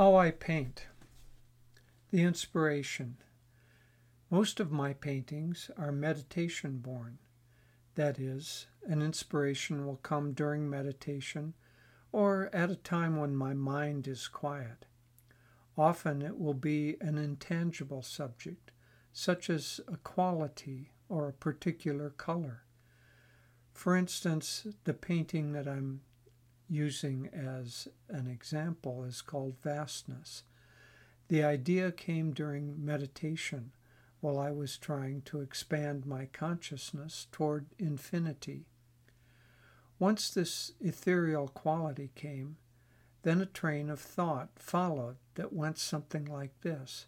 How I paint. The inspiration. Most of my paintings are meditation born. That is, an inspiration will come during meditation or at a time when my mind is quiet. Often it will be an intangible subject, such as a quality or a particular color. For instance, the painting that I'm using as an example is called vastness. The idea came during meditation while I was trying to expand my consciousness toward infinity. Once this ethereal quality came, then a train of thought followed that went something like this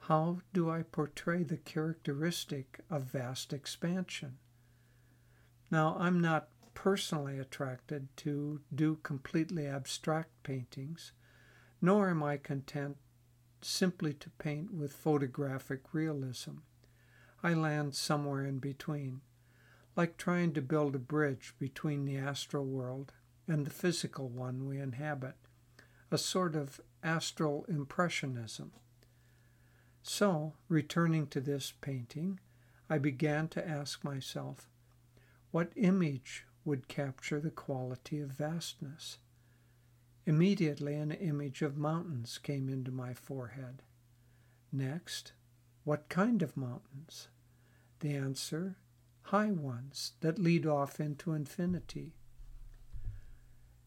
How do I portray the characteristic of vast expansion? Now, I'm not personally attracted to do completely abstract paintings, nor am I content simply to paint with photographic realism. I land somewhere in between, like trying to build a bridge between the astral world and the physical one we inhabit, a sort of astral impressionism. So, returning to this painting, I began to ask myself, what image would capture the quality of vastness. Immediately, an image of mountains came into my forehead. Next, what kind of mountains? The answer high ones that lead off into infinity.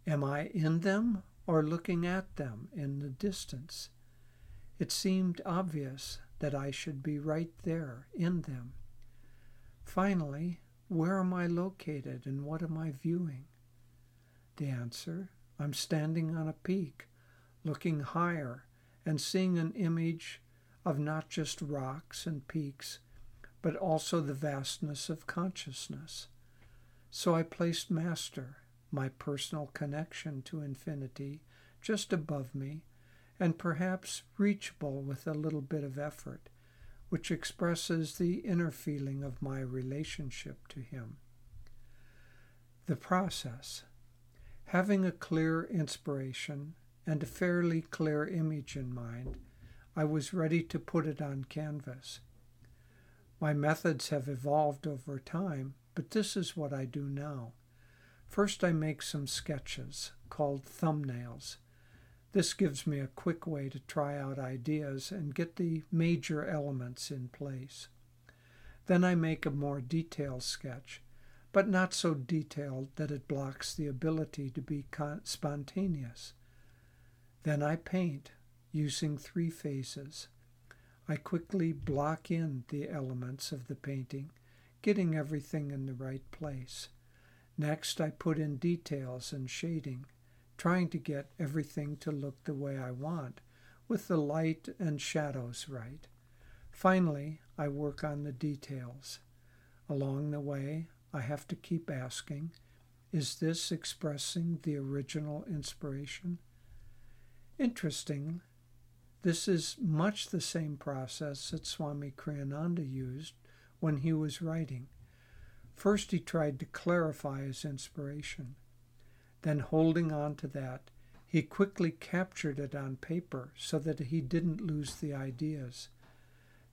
Am I in them or looking at them in the distance? It seemed obvious that I should be right there in them. Finally, where am I located and what am I viewing? The answer I'm standing on a peak, looking higher and seeing an image of not just rocks and peaks, but also the vastness of consciousness. So I placed Master, my personal connection to infinity, just above me, and perhaps reachable with a little bit of effort which expresses the inner feeling of my relationship to Him. The process. Having a clear inspiration and a fairly clear image in mind, I was ready to put it on canvas. My methods have evolved over time, but this is what I do now. First, I make some sketches called thumbnails this gives me a quick way to try out ideas and get the major elements in place. Then I make a more detailed sketch, but not so detailed that it blocks the ability to be spontaneous. Then I paint using three phases. I quickly block in the elements of the painting, getting everything in the right place. Next, I put in details and shading trying to get everything to look the way I want, with the light and shadows right. Finally, I work on the details. Along the way, I have to keep asking, is this expressing the original inspiration? Interesting, this is much the same process that Swami Kriyananda used when he was writing. First, he tried to clarify his inspiration. Then, holding on to that, he quickly captured it on paper so that he didn't lose the ideas.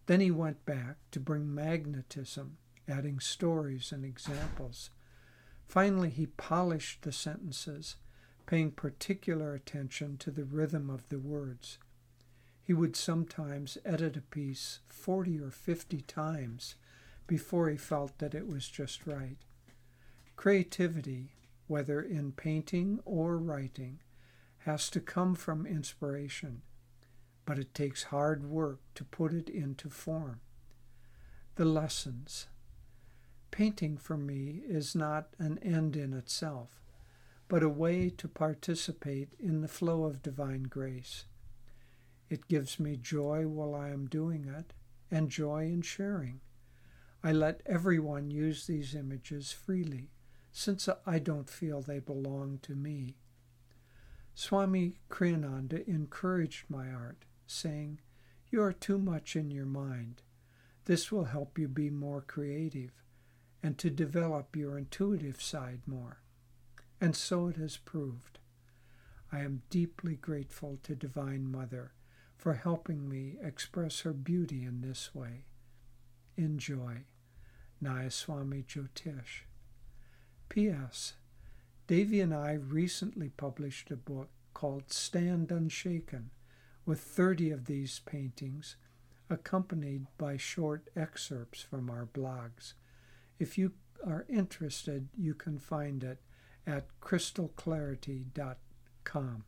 Then he went back to bring magnetism, adding stories and examples. Finally, he polished the sentences, paying particular attention to the rhythm of the words. He would sometimes edit a piece 40 or 50 times before he felt that it was just right. Creativity whether in painting or writing, has to come from inspiration, but it takes hard work to put it into form. The lessons. Painting for me is not an end in itself, but a way to participate in the flow of divine grace. It gives me joy while I am doing it and joy in sharing. I let everyone use these images freely since I don't feel they belong to me. Swami Kriyananda encouraged my art, saying, You are too much in your mind. This will help you be more creative and to develop your intuitive side more. And so it has proved. I am deeply grateful to Divine Mother for helping me express her beauty in this way. Enjoy. Nayaswami Jyotish. P.S. Devi and I recently published a book called Stand Unshaken with 30 of these paintings, accompanied by short excerpts from our blogs. If you are interested, you can find it at crystalclarity.com.